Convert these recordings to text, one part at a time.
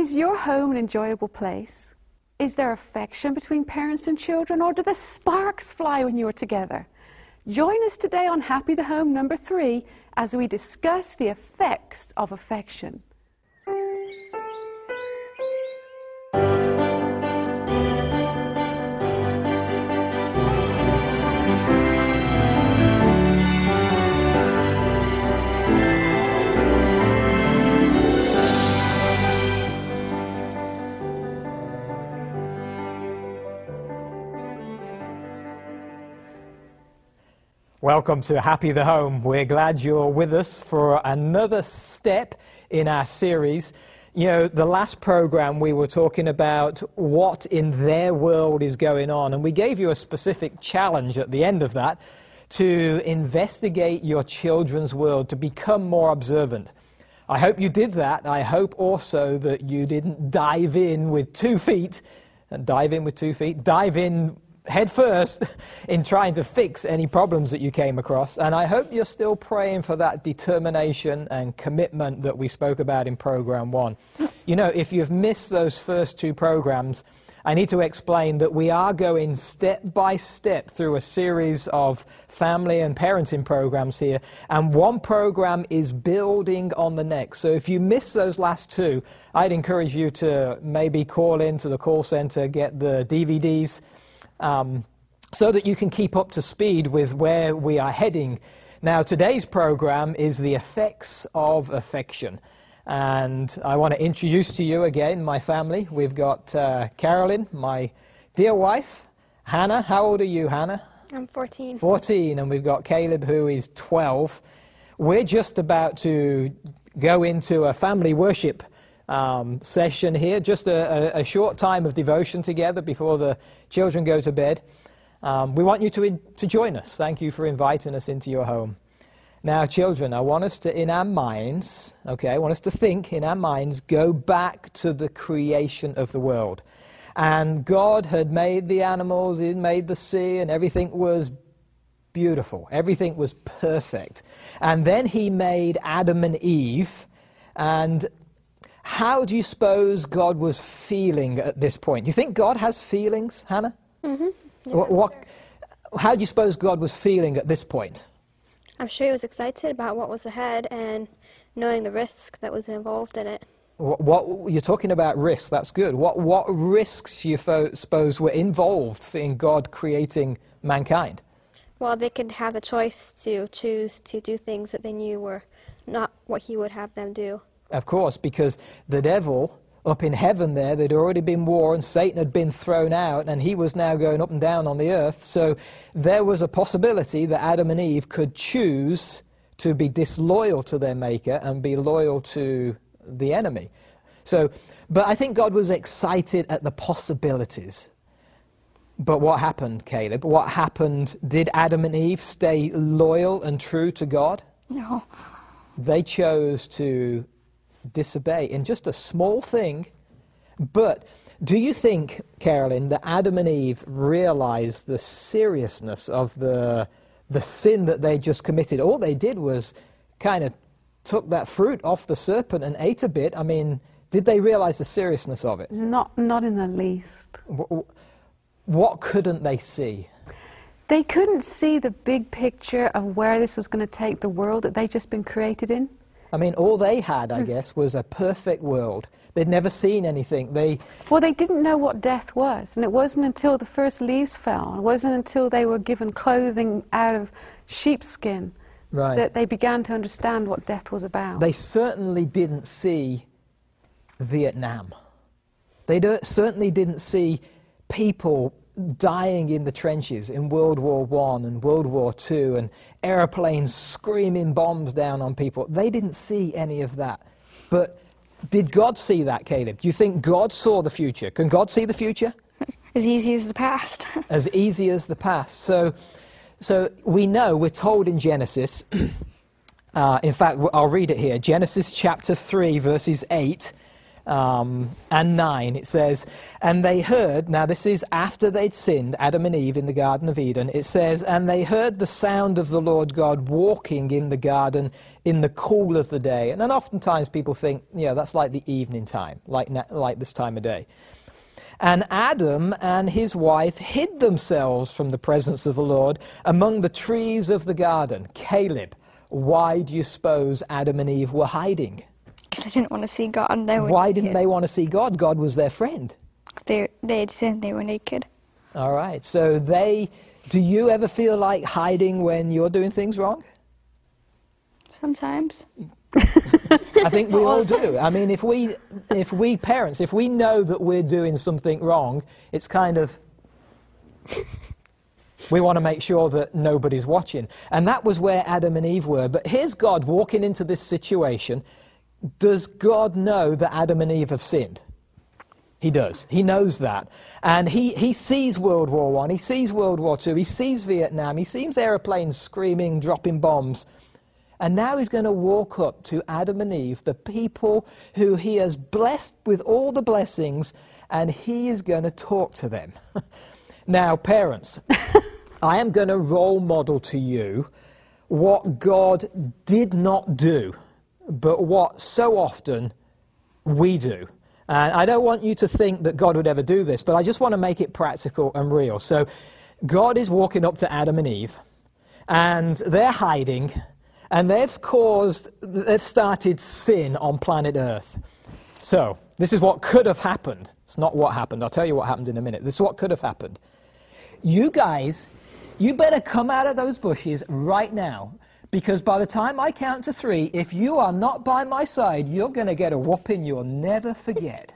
Is your home an enjoyable place? Is there affection between parents and children, or do the sparks fly when you are together? Join us today on Happy the Home number three as we discuss the effects of affection. Welcome to Happy the Home. We're glad you're with us for another step in our series. You know, the last program we were talking about what in their world is going on, and we gave you a specific challenge at the end of that to investigate your children's world, to become more observant. I hope you did that. I hope also that you didn't dive in with two feet, and dive in with two feet, dive in head first in trying to fix any problems that you came across. And I hope you're still praying for that determination and commitment that we spoke about in program one. You know, if you've missed those first two programs, I need to explain that we are going step by step through a series of family and parenting programs here, and one program is building on the next. So if you miss those last two, I'd encourage you to maybe call into the call center, get the DVDs um, so that you can keep up to speed with where we are heading. Now, today's program is the effects of affection. And I want to introduce to you again my family. We've got uh, Carolyn, my dear wife, Hannah. How old are you, Hannah? I'm 14. 14, and we've got Caleb, who is 12. We're just about to go into a family worship um, session here, just a, a, short time of devotion together before the children go to bed. Um, we want you to, in, to join us. Thank you for inviting us into your home. Now, children, I want us to, in our minds, okay, I want us to think in our minds, go back to the creation of the world. And God had made the animals, He had made the sea, and everything was beautiful. Everything was perfect. And then He made Adam and Eve, and how do you suppose God was feeling at this point? Do you think God has feelings, Hannah? Mm-hmm. Yeah, what, what sure. How do you suppose God was feeling at this point? I'm sure he was excited about what was ahead and knowing the risk that was involved in it. What, what you're talking about risks? That's good. What what risks you fo- suppose were involved in God creating mankind? Well, they could have a choice to choose to do things that they knew were not what He would have them do. Of course, because the devil up in heaven there, there'd already been war and Satan had been thrown out and he was now going up and down on the earth. So there was a possibility that Adam and Eve could choose to be disloyal to their maker and be loyal to the enemy. So, but I think God was excited at the possibilities. But what happened, Caleb? What happened? Did Adam and Eve stay loyal and true to God? No. They chose to disobey in just a small thing. But do you think, Carolyn, that Adam and Eve realized the seriousness of the, the sin that they just committed? All they did was kind of took that fruit off the serpent and ate a bit. I mean, did they realize the seriousness of it? Not, not in the least. What, what couldn't they see? They couldn't see the big picture of where this was going to take the world that they'd just been created in. I mean, all they had, I hmm. guess, was a perfect world. They'd never seen anything. They well, they didn't know what death was, and it wasn't until the first leaves fell. It wasn't until they were given clothing out of sheepskin right. that they began to understand what death was about. They certainly didn't see Vietnam. They certainly didn't see people dying in the trenches in World War One and World War Two and aeroplanes screaming bombs down on people. They didn't see any of that. But did God see that, Caleb? Do you think God saw the future? Can God see the future? As easy as the past. as easy as the past. So, so we know, we're told in Genesis, uh, in fact, I'll read it here Genesis chapter 3, verses 8 um, and 9, it says, And they heard, now this is after they'd sinned, Adam and Eve in the Garden of Eden. It says, And they heard the sound of the Lord God walking in the garden in the cool of the day. And then oftentimes people think, yeah, that's like the evening time, like, like this time of day. And Adam and his wife hid themselves from the presence of the Lord among the trees of the garden. Caleb, why do you suppose Adam and Eve were hiding? Because I didn't want to see God. They why didn't they want to see God? God was their friend. They they had sinned. They were naked. All right. So they. Do you ever feel like hiding when you're doing things wrong? Sometimes. I think we all do. I mean, if we, if we parents, if we know that we're doing something wrong, it's kind of. We want to make sure that nobody's watching. And that was where Adam and Eve were. But here's God walking into this situation. Does God know that Adam and Eve have sinned? He does. He knows that. And he, he sees World War I, he sees World War II, he sees Vietnam, he sees aeroplanes screaming, dropping bombs. And now he's going to walk up to Adam and Eve, the people who he has blessed with all the blessings, and he is going to talk to them. now, parents, I am going to role model to you what God did not do, but what so often we do. And I don't want you to think that God would ever do this, but I just want to make it practical and real. So, God is walking up to Adam and Eve, and they're hiding and they've caused, they've started sin on planet Earth. So, this is what could have happened. It's not what happened. I'll tell you what happened in a minute. This is what could have happened. You guys, you better come out of those bushes right now. Because by the time I count to three, if you are not by my side, you're going to get a whooping you'll never forget.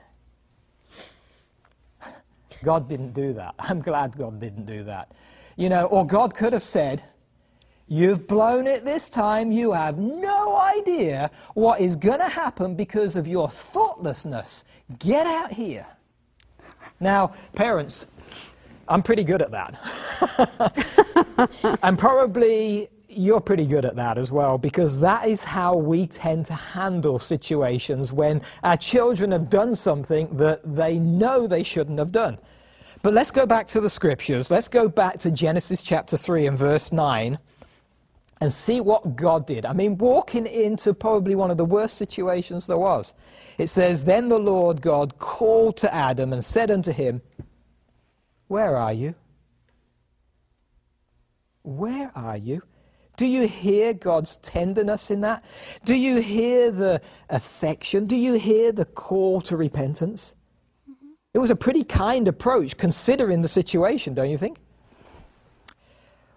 God didn't do that. I'm glad God didn't do that. You know, or God could have said, You've blown it this time. You have no idea what is going to happen because of your thoughtlessness. Get out here. Now, parents, I'm pretty good at that. and probably you're pretty good at that as well because that is how we tend to handle situations when our children have done something that they know they shouldn't have done. But let's go back to the scriptures. Let's go back to Genesis chapter 3 and verse 9 and see what God did. I mean, walking into probably one of the worst situations there was. It says, Then the Lord God called to Adam and said unto him, Where are you? Where are you? Do you hear God's tenderness in that? Do you hear the affection? Do you hear the call to repentance? Mm-hmm. It was a pretty kind approach considering the situation, don't you think?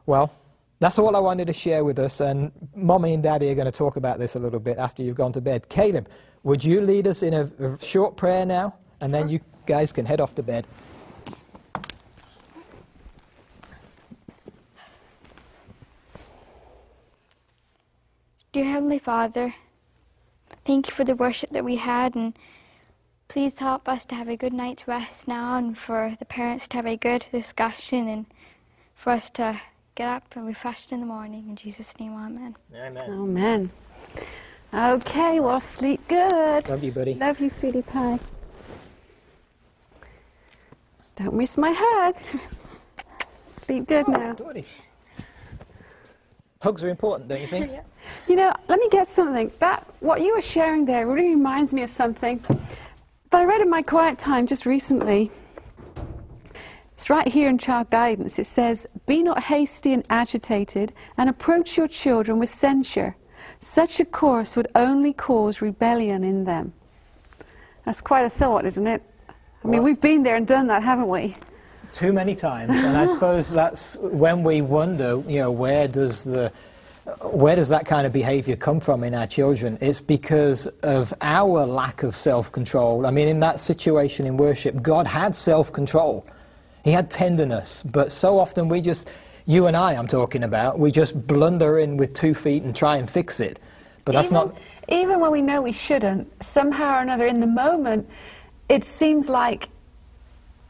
Well, that's all I wanted to share with us, and Mommy and Daddy are going to talk about this a little bit after you've gone to bed. Caleb, would you lead us in a, a short prayer now, and then you guys can head off to bed. Dear Heavenly Father, thank you for the worship that we had, and please help us to have a good night's rest now, and for the parents to have a good discussion, and for us to get up and refreshed in the morning. In Jesus' name, amen. Amen. Amen. Okay, well, sleep good. Love you, buddy. Love you, sweetie pie. Don't miss my hug. sleep good oh, now. Hugs are important, don't you think? yeah. You know, let me get something. That what you were sharing there really reminds me of something that I read in my quiet time just recently. It's right here in child guidance. It says, Be not hasty and agitated, and approach your children with censure. Such a course would only cause rebellion in them. That's quite a thought, isn't it? I mean, we've been there and done that, haven't we? Too many times. and I suppose that's when we wonder, you know, where does the where does that kind of behavior come from in our children? It's because of our lack of self control. I mean, in that situation in worship, God had self control. He had tenderness, but so often we just, you and I, I'm talking about, we just blunder in with two feet and try and fix it. But that's even, not. Even when we know we shouldn't, somehow or another, in the moment, it seems like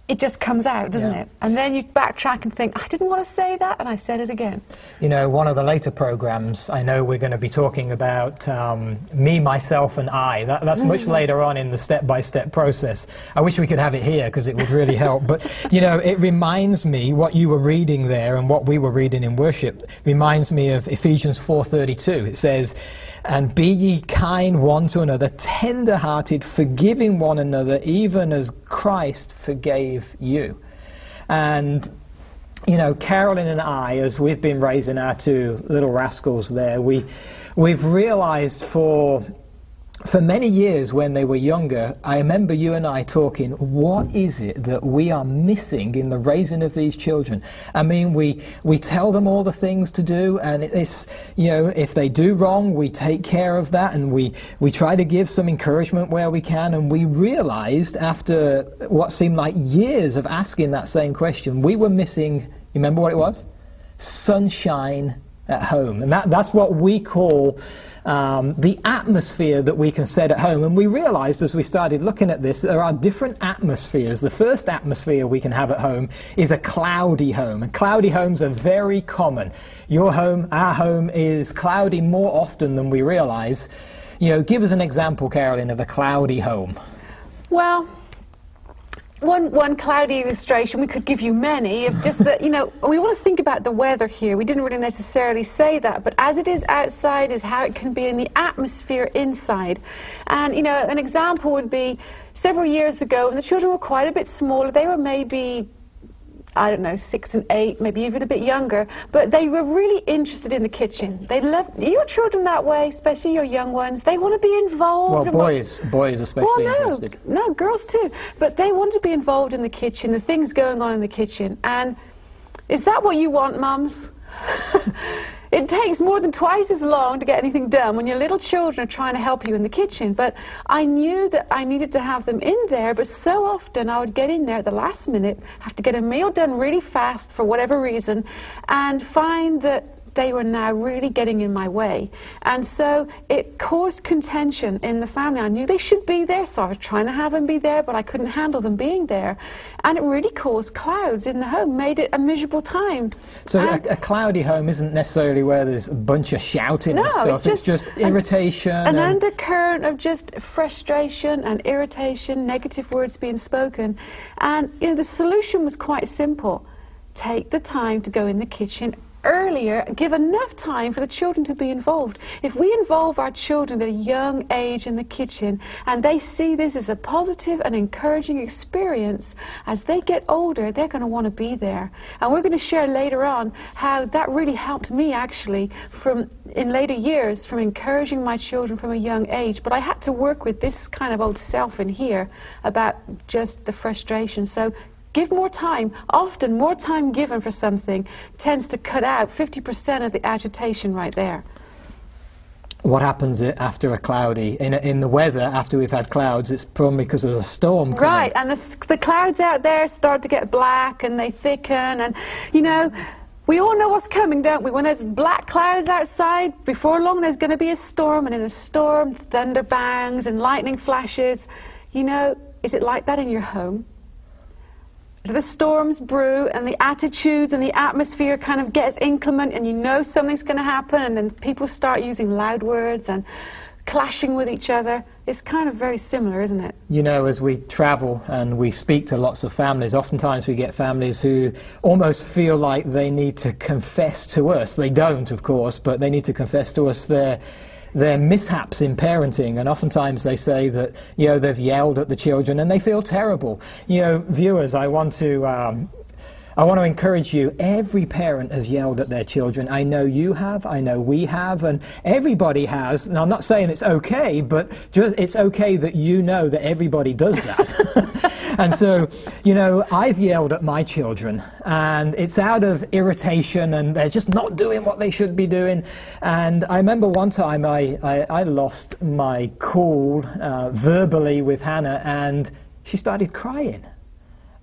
it just comes out, doesn't Yeah. it? And then you backtrack and think, I didn't want to say that, and I said it again. You know, one of the later programs, I know we're going to be talking about um, me, myself, and I. That, that's much later on in the step by step process. I wish we could have it here because it would really help. But, you know, it reminds me what you were reading there and what we were reading in worship reminds me of Ephesians 4.32. It says, and be ye kind one to another, tender hearted, forgiving one another, even as Christ forgave you. And you know, Carolyn and I, as we've been raising our two little rascals there, we, we've realized for, for many years when they were younger, I remember you and I talking, what is it that we are missing in the raising of these children? I mean, we, we tell them all the things to do, and it's, you know, if they do wrong, we take care of that, and we, we try to give some encouragement where we can, and we realized after what seemed like years of asking that same question, we were missing, you remember what it was? Sunshine at home. And that, that's what we call um, the atmosphere that we can set at home. And we realized as we started looking at this, there are different atmospheres. The first atmosphere we can have at home is a cloudy home. And cloudy homes are very common. Your home, our home, is cloudy more often than we realize. You know, give us an example, Carolyn, of a cloudy home. Well, one, one cloudy illustration, we could give you many, of just that, you know, we want to think about the weather here. We didn't really necessarily say that, but as it is outside is how it can be in the atmosphere inside. And, you know, an example would be several years ago when the children were quite a bit smaller, they were maybe I don't know, six and eight, maybe even a bit younger, but they were really interested in the kitchen. They love your children that way, especially your young ones. They want to be involved. Well, boys, boys especially well, no, interested. no, girls too. But they want to be involved in the kitchen, the things going on in the kitchen. And is that what you want, mums? it takes more than twice as long to get anything done when your little children are trying to help you in the kitchen. But I knew that I needed to have them in there, but so often I would get in there at the last minute, have to get a meal done really fast for whatever reason, and find that they were now really getting in my way. And so it caused contention in the family. I knew they should be there, so I was trying to have them be there, but I couldn't handle them being there. And it really caused clouds in the home, made it a miserable time. So a, a cloudy home isn't necessarily where there's a bunch of shouting No, and stuff. it's just an- irritation. an and- undercurrent of just frustration and irritation, negative words being spoken. And you know, the solution was quite simple. Take the time to go in the kitchen earlier, give enough time for the children to be involved. If we involve our children at a young age in the kitchen and they see this as a positive and encouraging experience, as they get older, they're going to want to be there. And we're going to share later on how that really helped me actually from in later years from encouraging my children from a young age. But I had to work with this kind of old self in here about just the frustration. So give more time. Often, more time given for something tends to cut out 50% of the agitation right there. What happens after a cloudy? In, in the weather, after we've had clouds, it's probably because there's a storm coming. Right, and the, the clouds out there start to get black and they thicken, and you know, we all know what's coming, don't we? When there's black clouds outside, before long there's going to be a storm, and in a storm, thunder bangs and lightning flashes. You know, is it like that in your home? The storms brew and the attitudes and the atmosphere kind of gets inclement and you know something's going to happen and then people start using loud words and clashing with each other? It's kind of very similar, isn't it? You know, as we travel and we speak to lots of families, oftentimes we get families who almost feel like they need to confess to us. They don't, of course, but they need to confess to us their their mishaps in parenting, and oftentimes they say that you know they've yelled at the children and they feel terrible. You know, viewers, I want to. Um, I want to encourage you. Every parent has yelled at their children. I know you have. I know we have, and everybody has. And I'm not saying it's okay, but just, it's okay that you know that everybody does that. and so, you know, I've yelled at my children, and it's out of irritation, and they're just not doing what they should be doing. And I remember one time I, I, I lost my cool uh, verbally with Hannah, and she started crying.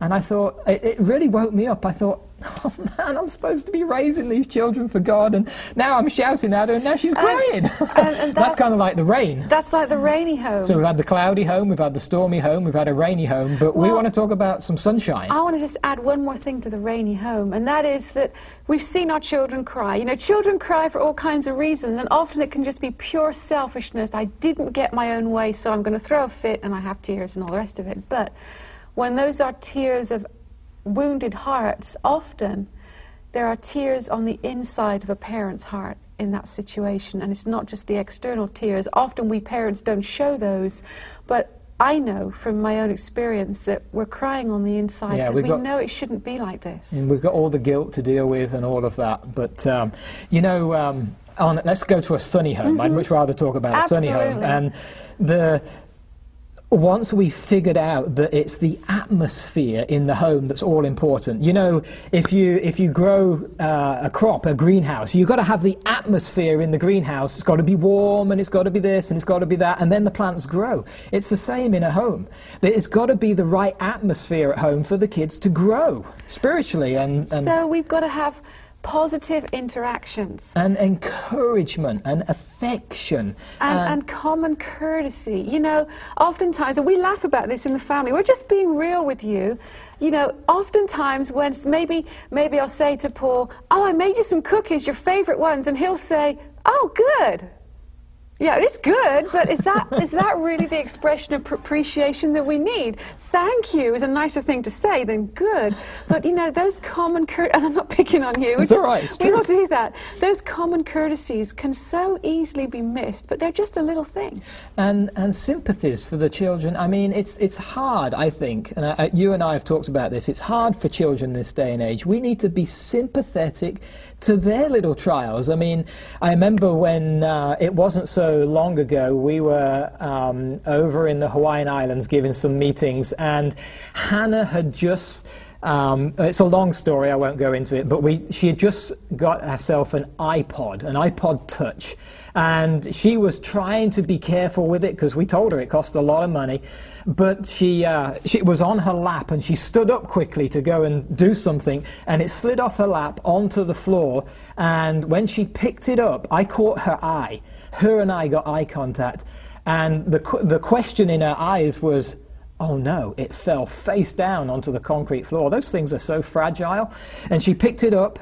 And I thought, it, it really woke me up. I thought, oh man, I'm supposed to be raising these children for God, and now I'm shouting at her, and now she's crying. and- and that's that's- kind of like the rain. That's like the rainy home. So we've had the cloudy home, we've had the stormy home, we've had a rainy home, but we want to talk about some sunshine. I want to just add one more thing to the rainy home, and that is that we've seen our children cry. You know, children cry for all kinds of reasons, and often it can just be pure selfishness. I didn't get my own way, so I'm going to throw a fit, and I have tears and all the rest of it. But when those are tears of wounded hearts, often there are tears on the inside of a parent's heart in that situation, and it's not just the external tears. Often we parents don't show those, but I know from my own experience that we're crying on the inside because we've we got- know it shouldn't be like this. And we've got all the guilt to deal with and all of that. But, um, you know, um, on, let's go to a sunny home. I'd much rather talk about a sunny home. Mm-hmm. And the, once we figured out that it's the atmosphere in the home that's all important. You know, if you, if you grow uh, a crop, a greenhouse, you've got to have the atmosphere in the greenhouse. It's got to be warm and it's got to be this and it's got to be that, and then the plants grow. It's the same in a home. It's got to be the right atmosphere at home for the kids to grow spiritually and, and So we've got to have positive interactions and encouragement and affection. and, and- and common courtesy. You know, oftentimes, and we laugh about this in the family, we're just being real with you. You know, oftentimes when maybe maybe I'll say to Paul, "Oh, I made you some cookies, your favorite ones," and he'll say, "Oh, good." Yeah, it's good, but is that is that really the expression of pr- appreciation that we need? Thank you is a nicer thing to say than good. But you know, those common cour- and I'm not picking on you. we It's all right, it's we will do that. Those common courtesies can so easily be missed, but they're just a little thing. and and sympathies for the children. I mean, it's it's hard. I think, and uh, you and I have talked about this. It's hard for children this day and age. We need to be sympathetic to their little trials. I mean, I remember when uh, it wasn't so long ago, we were um, over in the Hawaiian Islands giving some meetings, and Hannah had just. Um, it's a long story. I won't go into it. But we, she had just got herself an iPod, an iPod Touch, and she was trying to be careful with it because we told her it cost a lot of money. But she, uh, she was on her lap, and she stood up quickly to go and do something, and it slid off her lap onto the floor. And when she picked it up, I caught her eye. Her and I got eye contact, and the the question in her eyes was oh no, it fell face down onto the concrete floor. Those things are so fragile. And she picked it up,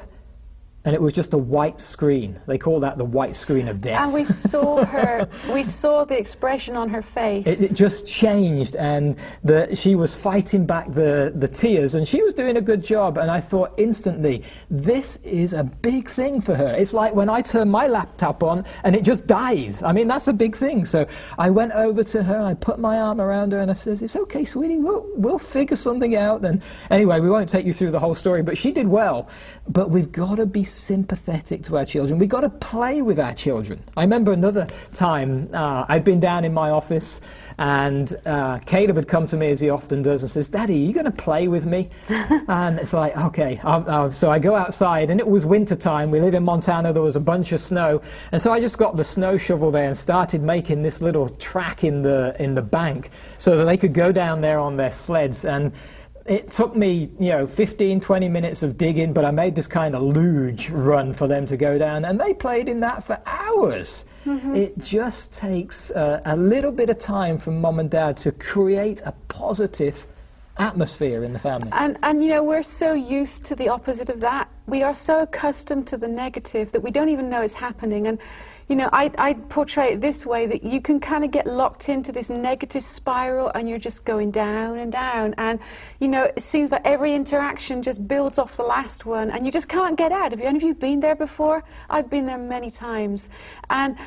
and it was just a white screen. They call that the white screen of death. And we saw her, we saw the expression on her face. it, it just changed, and the, she was fighting back the, the tears, and she was doing a good job. And I thought instantly, this is a big thing for her. It's like when I turn my laptop on and it just dies. I mean, that's a big thing. So I went over to her, I put my arm around her, and I says, "It's okay, sweetie. We'll, we'll figure something out." And anyway, we won't take you through the whole story, but she did well. But we've got to be sympathetic to our children. We've got to play with our children. I remember another time uh, I'd been down in my office, and uh, Caleb had come to me as he often does and says, "Daddy, are you going to play with me?" and it's like, okay. I'll, I'll, so I go outside, and it was winter time. We live in Montana. There was a bunch of snow, and so I just got the snow shovel there and started making this little track in the in the bank so that they could go down there on their sleds and it took me, you know, 15, 20 minutes of digging, but I made this kind of luge run for them to go down, and they played in that for hours. It just takes uh, a little bit of time from mom and dad to create a positive atmosphere in the family. And, and you know, we're so used to the opposite of that. We are so accustomed to the negative that we don't even know it's happening. And, you know, I, I portray it this way that you can kind of get locked into this negative spiral and you're just going down and down. And, you know, it seems like every interaction just builds off the last one and you just can't get out. Have any of you been there before? I've been there many times. And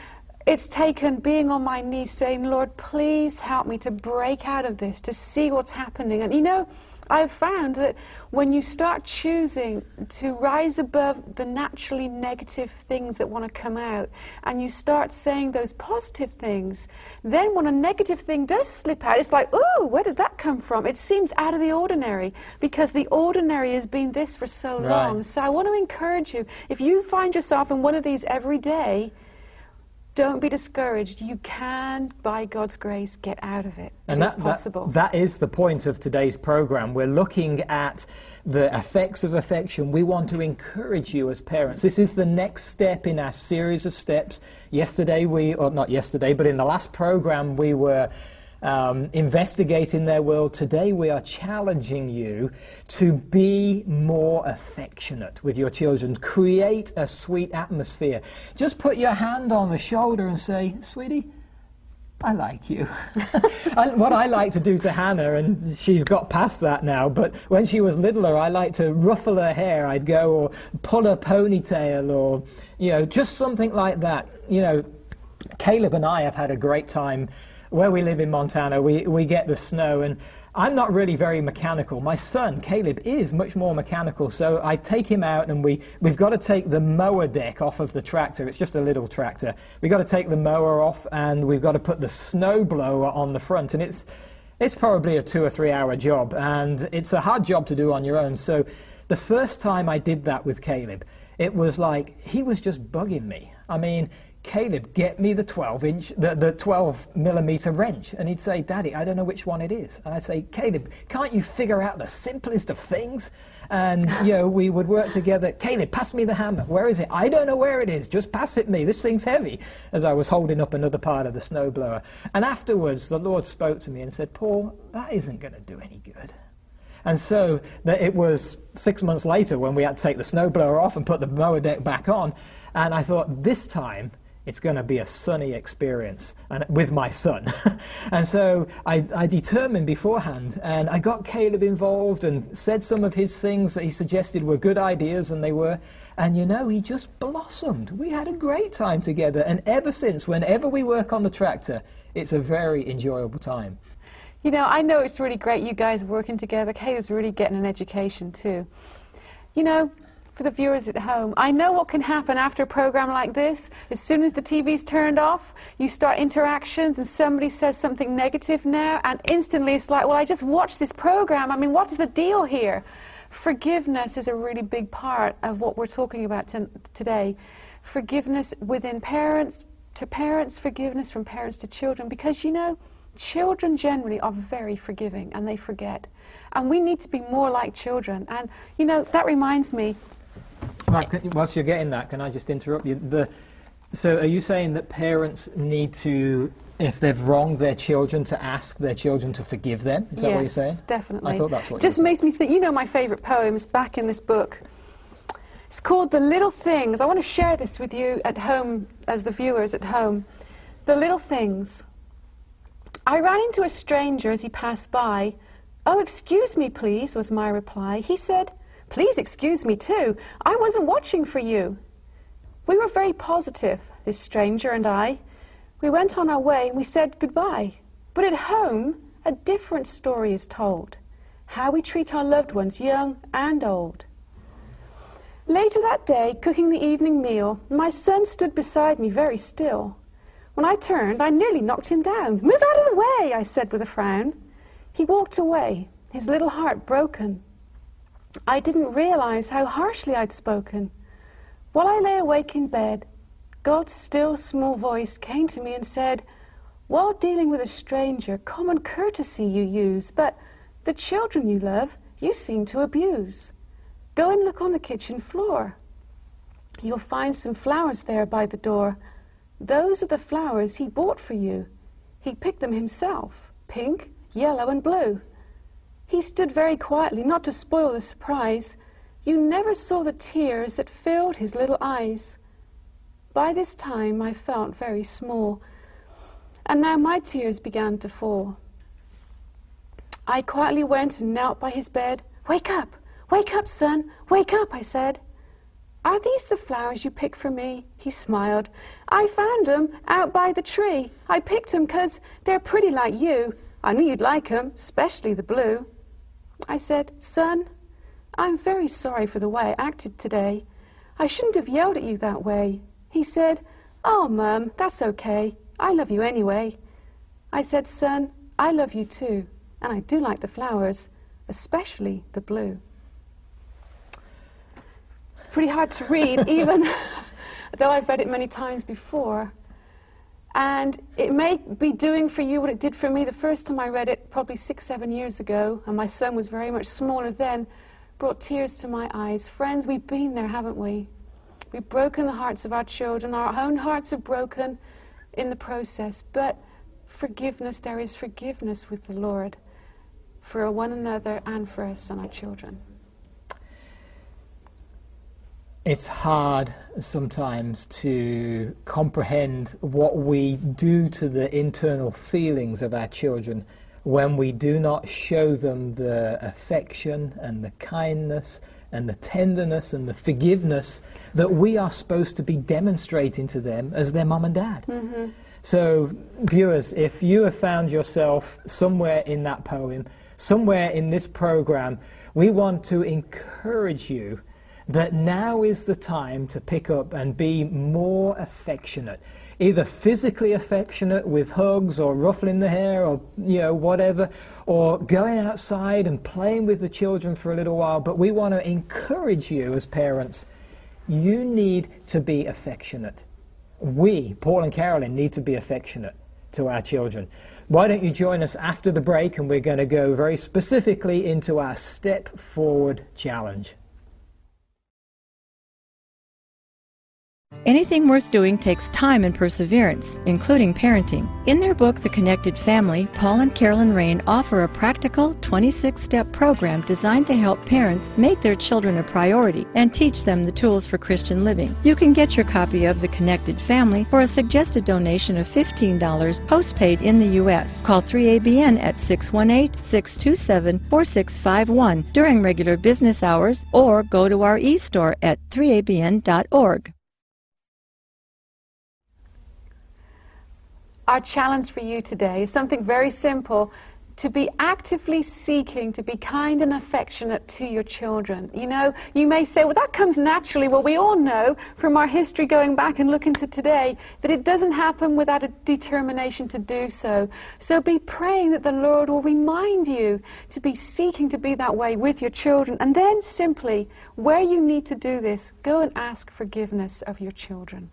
it's taken being on my knees saying, Lord, please help me to break out of this, to see what's happening. And you know, I've found that when you start choosing to rise above the naturally negative things that want to come out, and you start saying those positive things, then when a negative thing does slip out, it's like, ooh, where did that come from? It seems out of the ordinary because the ordinary has been this for so Right. long. So I want to encourage you if you find yourself in one of these every day, Don't be discouraged. You can, by God's grace, get out of it. And it's that, possible. That, that is the point of today's program. We're looking at the effects of affection. We want to encourage you as parents. This is the next step in our series of steps. Yesterday, we, or not yesterday, but in the last program, we were um, investigating their world. Today, we are challenging you to be more affectionate with your children. Create a sweet atmosphere. Just put your hand on the shoulder and say, Sweetie, I like you. what I like to do to Hannah, and she's got past that now, but when she was littler, I like to ruffle her hair. I'd go or pull her ponytail or, you know, just something like that. You know, Caleb and I have had a great time where we live in Montana, we, we get the snow, and I'm not really very mechanical. My son, Caleb, is much more mechanical, so I take him out, and we, we've got to take the mower deck off of the tractor. It's just a little tractor. We've got to take the mower off, and we've got to put the snow blower on the front, and it's, it's probably a two or three hour job, and it's a hard job to do on your own. So the first time I did that with Caleb, it was like he was just bugging me. I mean, Caleb, get me the 12 inch, the, the 12 millimeter wrench. And he'd say, Daddy, I don't know which one it is. And I'd say, Caleb, can't you figure out the simplest of things? And, you know, we would work together. Caleb, pass me the hammer. Where is it? I don't know where it is. Just pass it me. This thing's heavy. As I was holding up another part of the snowblower. And afterwards, the Lord spoke to me and said, Paul, that isn't going to do any good. And so that it was six months later when we had to take the snowblower off and put the mower deck back on. And I thought, this time, it's going to be a sunny experience and with my son. and so I, I, determined beforehand, and I got Caleb involved and said some of his things that he suggested were good ideas, and they were. And you know, he just blossomed. We had a great time together, and ever since, whenever we work on the tractor, it's a very enjoyable time. You know, I know it's really great you guys working together. Caleb's really getting an education too. You know, for the viewers at home. I know what can happen after a program like this. As soon as the TV's turned off, you start interactions and somebody says something negative now, and instantly it's like, well, I just watched this program. I mean, what's the deal here? Forgiveness is a really big part of what we're talking about today. Forgiveness within parents, to parents, forgiveness from parents to children, because you know, children generally are very forgiving and they forget. And we need to be more like children. And, you know, that reminds me, Can, whilst you're getting that, can I just interrupt you? The, so, are you saying that parents need to, if they've wronged their children, to ask their children to forgive them? Is that what you're saying? definitely. I thought that's what. Just makes me think. You know, my favourite poem is back in this book. It's called "The Little Things." I want to share this with you at home, as the viewers at home. The little things. I ran into a stranger as he passed by. Oh, excuse me, please, was my reply. He said. Please excuse me too. I wasn't watching for you. We were very positive, this stranger and I. We went on our way and we said goodbye. But at home, a different story is told how we treat our loved ones, young and old. Later that day, cooking the evening meal, my son stood beside me very still. When I turned, I nearly knocked him down. Move out of the way, I said with a frown. He walked away, his little heart broken. I didn't realize how harshly I'd spoken. While I lay awake in bed, God's still small voice came to me and said, While dealing with a stranger, common courtesy you use, but the children you love, you seem to abuse. Go and look on the kitchen floor. You'll find some flowers there by the door. Those are the flowers he bought for you. He picked them himself, pink, yellow, and blue. He stood very quietly, not to spoil the surprise. You never saw the tears that filled his little eyes. By this time I felt very small, and now my tears began to fall. I quietly went and knelt by his bed. Wake up! Wake up, son! Wake up, I said. Are these the flowers you picked for me? He smiled. I found 'em out by the tree. I picked 'em 'cause they're pretty like you. I knew you'd like 'em, especially the blue. I said, Son, I'm very sorry for the way I acted today. I shouldn't have yelled at you that way. He said, Oh, Mum, that's okay. I love you anyway. I said, Son, I love you too, and I do like the flowers, especially the blue. It's pretty hard to read, even though I've read it many times before. And it may be doing for you what it did for me the first time I read it, probably six, seven years ago, and my son was very much smaller then, brought tears to my eyes. Friends, we've been there, haven't we? We've broken the hearts of our children. Our own hearts are broken in the process. But forgiveness, there is forgiveness with the Lord for one another and for us and our children. It's hard sometimes to comprehend what we do to the internal feelings of our children when we do not show them the affection and the kindness and the tenderness and the forgiveness that we are supposed to be demonstrating to them as their mom and dad. Mm-hmm. So, viewers, if you have found yourself somewhere in that poem, somewhere in this program, we want to encourage you that now is the time to pick up and be more affectionate. Either physically affectionate with hugs or ruffling the hair or you know whatever, or going outside and playing with the children for a little while. But we want to encourage you as parents. You need to be affectionate. We, Paul and Carolyn, need to be affectionate to our children. Why don't you join us after the break and we're going to go very specifically into our Step Forward Challenge. Anything worth doing takes time and perseverance, including parenting. In their book, The Connected Family, Paul and Carolyn Rayne offer a practical 26 step program designed to help parents make their children a priority and teach them the tools for Christian living. You can get your copy of The Connected Family for a suggested donation of $15 postpaid in the U.S. Call 3ABN at 618 627 4651 during regular business hours or go to our e store at 3abn.org. Our challenge for you today is something very simple to be actively seeking to be kind and affectionate to your children. You know, you may say, well, that comes naturally. Well, we all know from our history going back and looking to today that it doesn't happen without a determination to do so. So be praying that the Lord will remind you to be seeking to be that way with your children. And then simply, where you need to do this, go and ask forgiveness of your children.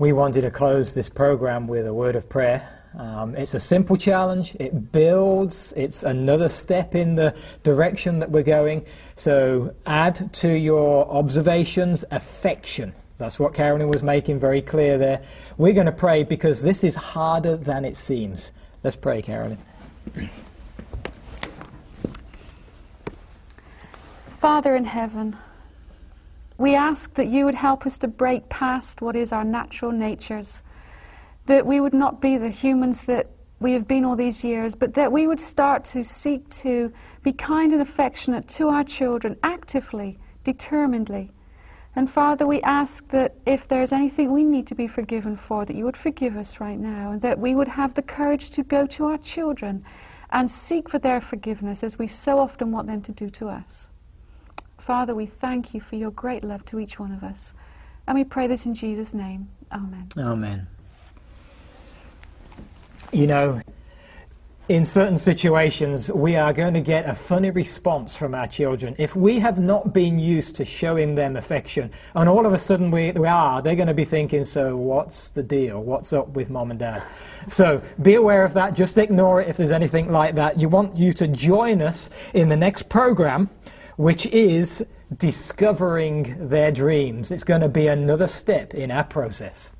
We wanted to close this program with a word of prayer. Um, it's a simple challenge. It builds. It's another step in the direction that we're going. So add to your observations affection. That's what Carolyn was making very clear there. We're going to pray because this is harder than it seems. Let's pray, Carolyn. Father in heaven, we ask that you would help us to break past what is our natural natures, that we would not be the humans that we have been all these years, but that we would start to seek to be kind and affectionate to our children actively, determinedly. And Father, we ask that if there's anything we need to be forgiven for, that you would forgive us right now, and that we would have the courage to go to our children and seek for their forgiveness as we so often want them to do to us. Father, we thank you for your great love to each one of us. And we pray this in Jesus' name. Amen. Amen. You know, in certain situations, we are going to get a funny response from our children. If we have not been used to showing them affection, and all of a sudden we, we are, they're going to be thinking, So, what's the deal? What's up with mom and dad? So, be aware of that. Just ignore it if there's anything like that. You want you to join us in the next program which is discovering their dreams. It's going to be another step in our process.